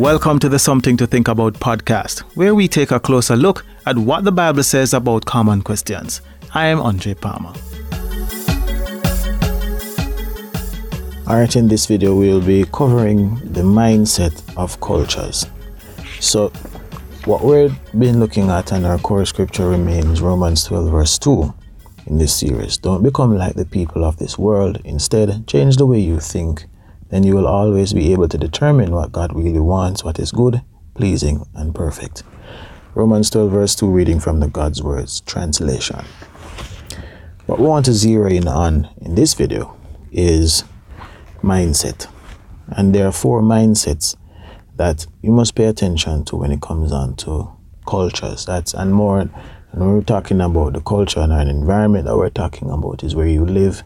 Welcome to the Something to Think About podcast, where we take a closer look at what the Bible says about common questions. I am Andre Palmer. Alright, in this video, we'll be covering the mindset of cultures. So, what we've been looking at and our core scripture remains Romans 12, verse 2 in this series. Don't become like the people of this world. Instead, change the way you think then you will always be able to determine what God really wants, what is good, pleasing, and perfect. Romans 12, verse 2, reading from the God's Words translation. What we want to zero in on in this video is mindset. And there are four mindsets that you must pay attention to when it comes on to cultures. That's and more and when we're talking about the culture and an environment that we're talking about is where you live,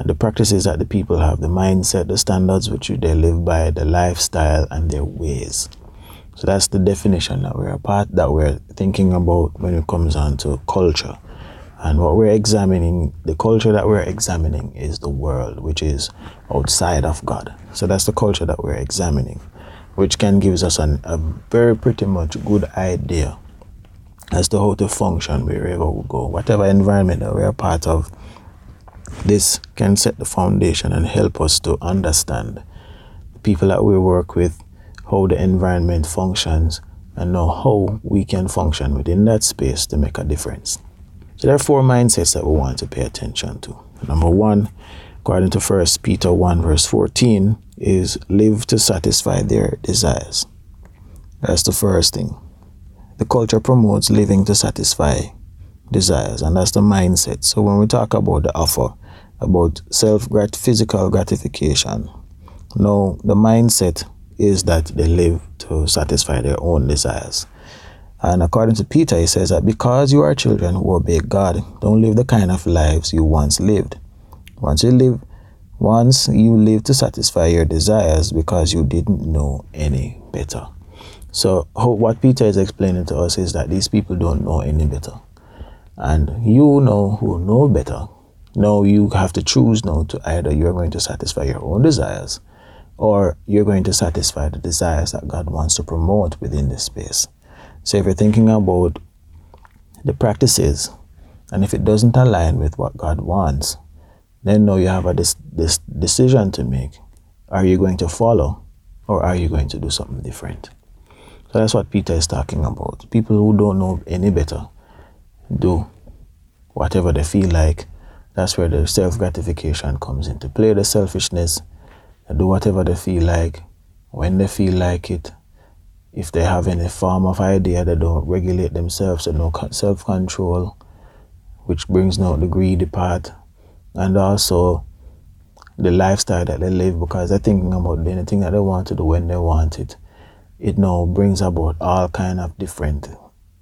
and the practices that the people have, the mindset, the standards which they live by, the lifestyle, and their ways. So that's the definition that we're a part that we're thinking about when it comes on to culture. And what we're examining, the culture that we're examining is the world, which is outside of God. So that's the culture that we're examining, which can give us an, a very pretty much good idea as to how to function wherever we go, whatever environment that we're a part of this can set the foundation and help us to understand the people that we work with, how the environment functions, and know how we can function within that space to make a difference. So there are four mindsets that we want to pay attention to. Number one, according to First Peter 1 verse 14, is live to satisfy their desires. That's the first thing. The culture promotes living to satisfy desires, and that's the mindset. So when we talk about the offer, about self grat physical gratification. No, the mindset is that they live to satisfy their own desires. And according to Peter, he says that because you are children who obey God, don't live the kind of lives you once lived. Once you live, once you live to satisfy your desires because you didn't know any better. So what Peter is explaining to us is that these people don't know any better. And you know who know better no, you have to choose now to either you're going to satisfy your own desires or you're going to satisfy the desires that God wants to promote within this space. So if you're thinking about the practices and if it doesn't align with what God wants, then now you have a this decision to make. Are you going to follow or are you going to do something different? So that's what Peter is talking about. People who don't know any better do whatever they feel like that's where the self gratification comes into play, the selfishness. They do whatever they feel like, when they feel like it. If they have any form of idea, they don't regulate themselves, they no self control, which brings out the greedy part. And also the lifestyle that they live because they're thinking about anything that they want to do when they want it. It now brings about all kind of different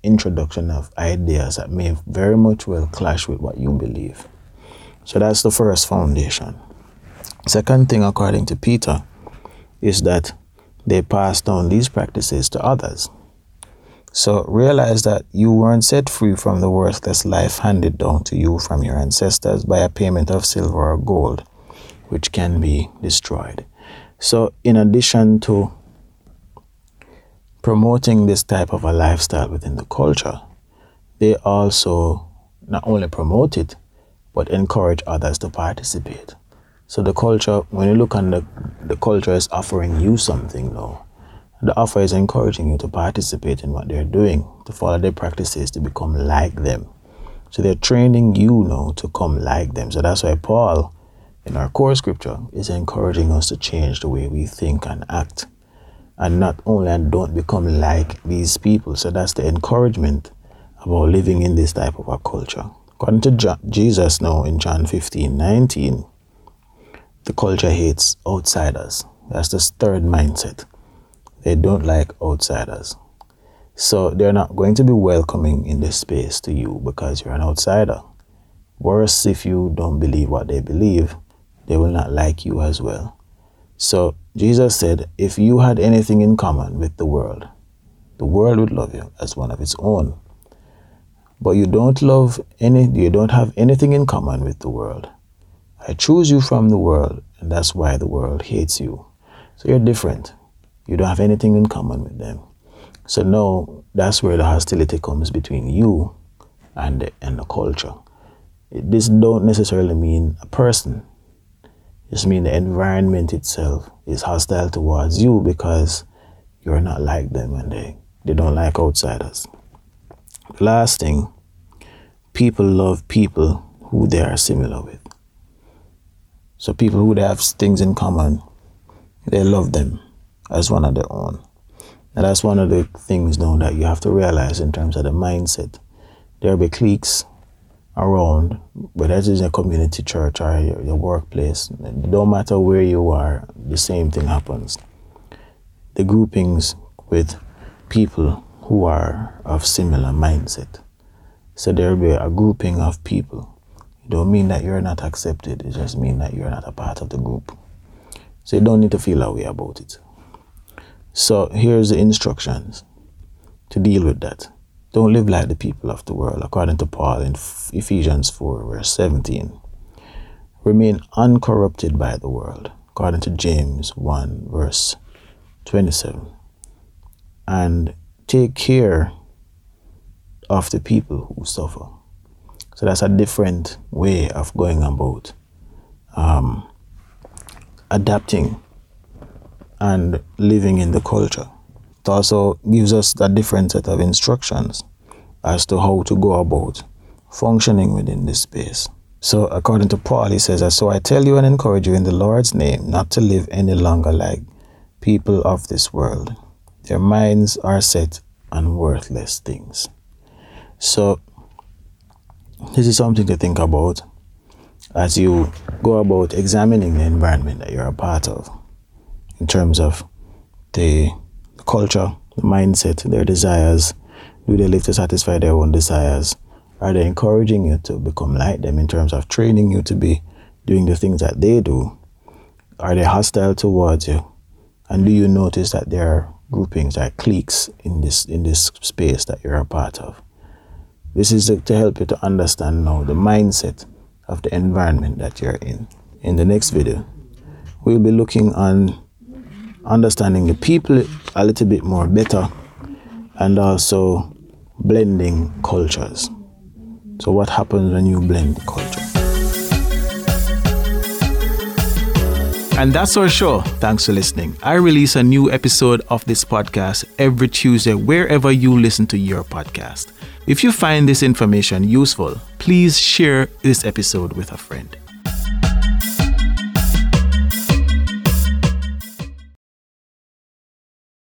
introduction of ideas that may very much well clash with what you believe. So that's the first foundation. Second thing, according to Peter, is that they passed on these practices to others. So realize that you weren't set free from the worthless life handed down to you from your ancestors by a payment of silver or gold, which can be destroyed. So, in addition to promoting this type of a lifestyle within the culture, they also not only promote it, but encourage others to participate. So the culture, when you look at the, the culture is offering you something now. The offer is encouraging you to participate in what they're doing, to follow their practices, to become like them. So they're training you now to come like them. So that's why Paul, in our core scripture, is encouraging us to change the way we think and act. And not only and don't become like these people. So that's the encouragement about living in this type of a culture. According to John, Jesus now in John 15 19, the culture hates outsiders. That's the third mindset. They don't like outsiders. So they're not going to be welcoming in this space to you because you're an outsider. Worse, if you don't believe what they believe, they will not like you as well. So Jesus said, if you had anything in common with the world, the world would love you as one of its own but you don't love any, you don't have anything in common with the world. I choose you from the world, and that's why the world hates you. So you're different. You don't have anything in common with them. So now that's where the hostility comes between you and the, and the culture. This don't necessarily mean a person. Just mean the environment itself is hostile towards you because you're not like them and they, they don't like outsiders. Last thing, people love people who they are similar with. So people who have things in common, they love them as one of their own. And that's one of the things now that you have to realize in terms of the mindset. There will be cliques around, whether it is a community church or your, your workplace. It don't matter where you are, the same thing happens. The groupings with people who are of similar mindset. So there will be a grouping of people. It don't mean that you're not accepted. It just means that you're not a part of the group. So you don't need to feel that way about it. So here's the instructions to deal with that. Don't live like the people of the world, according to Paul in Ephesians 4, verse 17. Remain uncorrupted by the world, according to James 1, verse 27. And take care of the people who suffer. So that's a different way of going about um, adapting and living in the culture. It also gives us a different set of instructions as to how to go about functioning within this space. So, according to Paul, he says, So I tell you and encourage you in the Lord's name not to live any longer like people of this world. Their minds are set on worthless things. So, this is something to think about as you go about examining the environment that you're a part of in terms of the culture, the mindset, their desires. Do they live to satisfy their own desires? Are they encouraging you to become like them in terms of training you to be doing the things that they do? Are they hostile towards you? And do you notice that there are groupings, like cliques in this in this space that you're a part of? This is to help you to understand now the mindset of the environment that you're in. In the next video, we'll be looking on understanding the people a little bit more better and also blending cultures. So, what happens when you blend culture? And that's our show. Thanks for listening. I release a new episode of this podcast every Tuesday, wherever you listen to your podcast. If you find this information useful, please share this episode with a friend.